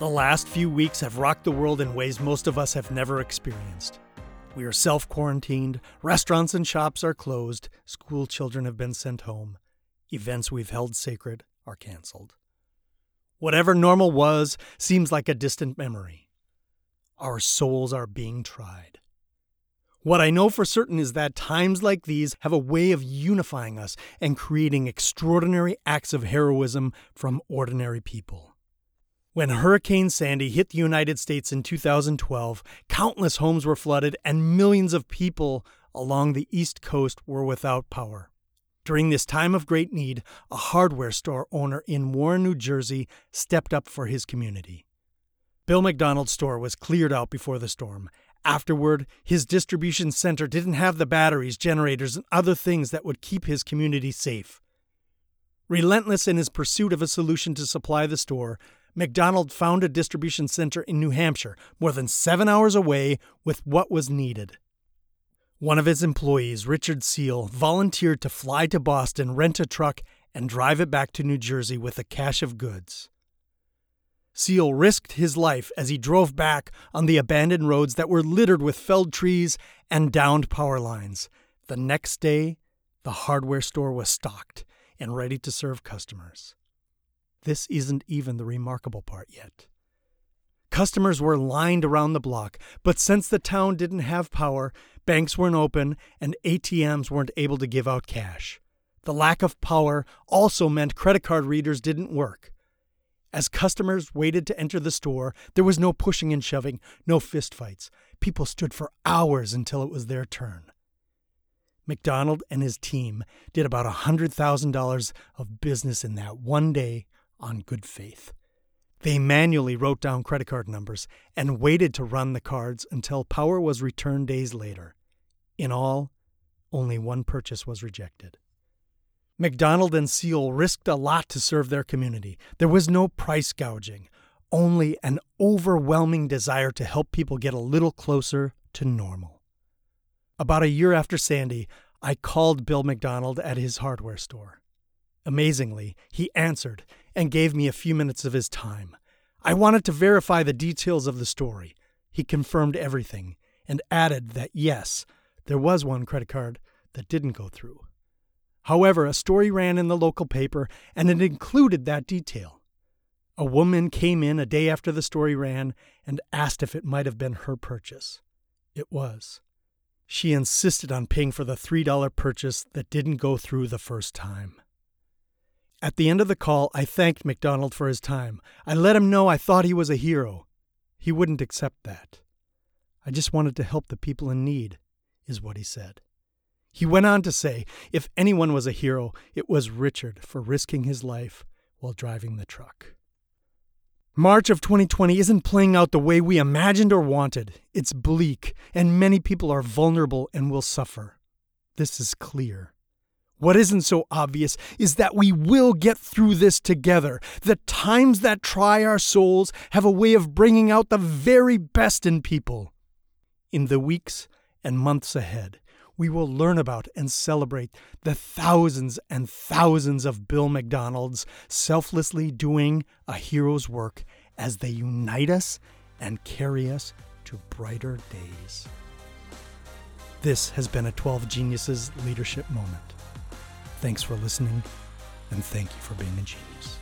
The last few weeks have rocked the world in ways most of us have never experienced. We are self quarantined, restaurants and shops are closed, school children have been sent home, events we've held sacred are canceled. Whatever normal was seems like a distant memory. Our souls are being tried. What I know for certain is that times like these have a way of unifying us and creating extraordinary acts of heroism from ordinary people. When Hurricane Sandy hit the United States in 2012, countless homes were flooded and millions of people along the East Coast were without power. During this time of great need, a hardware store owner in Warren, New Jersey stepped up for his community. Bill McDonald's store was cleared out before the storm, Afterward, his distribution center didn't have the batteries, generators, and other things that would keep his community safe. Relentless in his pursuit of a solution to supply the store, McDonald found a distribution center in New Hampshire, more than seven hours away, with what was needed. One of his employees, Richard Seal, volunteered to fly to Boston, rent a truck, and drive it back to New Jersey with a cache of goods. Seal risked his life as he drove back on the abandoned roads that were littered with felled trees and downed power lines. The next day, the hardware store was stocked and ready to serve customers. This isn't even the remarkable part yet. Customers were lined around the block, but since the town didn't have power, banks weren't open and ATMs weren't able to give out cash. The lack of power also meant credit card readers didn't work. As customers waited to enter the store, there was no pushing and shoving, no fistfights. People stood for hours until it was their turn. McDonald and his team did about a $100,000 of business in that one day on good faith. They manually wrote down credit card numbers and waited to run the cards until power was returned days later. In all, only one purchase was rejected. McDonald and Seal risked a lot to serve their community. There was no price gouging, only an overwhelming desire to help people get a little closer to normal. About a year after Sandy, I called Bill McDonald at his hardware store. Amazingly, he answered and gave me a few minutes of his time. I wanted to verify the details of the story. He confirmed everything and added that yes, there was one credit card that didn't go through. However, a story ran in the local paper and it included that detail. A woman came in a day after the story ran and asked if it might have been her purchase. It was. She insisted on paying for the $3 purchase that didn't go through the first time. At the end of the call, I thanked McDonald for his time. I let him know I thought he was a hero. He wouldn't accept that. I just wanted to help the people in need, is what he said. He went on to say if anyone was a hero, it was Richard for risking his life while driving the truck. March of 2020 isn't playing out the way we imagined or wanted. It's bleak, and many people are vulnerable and will suffer. This is clear. What isn't so obvious is that we will get through this together. The times that try our souls have a way of bringing out the very best in people. In the weeks and months ahead, we will learn about and celebrate the thousands and thousands of Bill McDonalds selflessly doing a hero's work as they unite us and carry us to brighter days. This has been a 12 Geniuses leadership moment. Thanks for listening, and thank you for being a genius.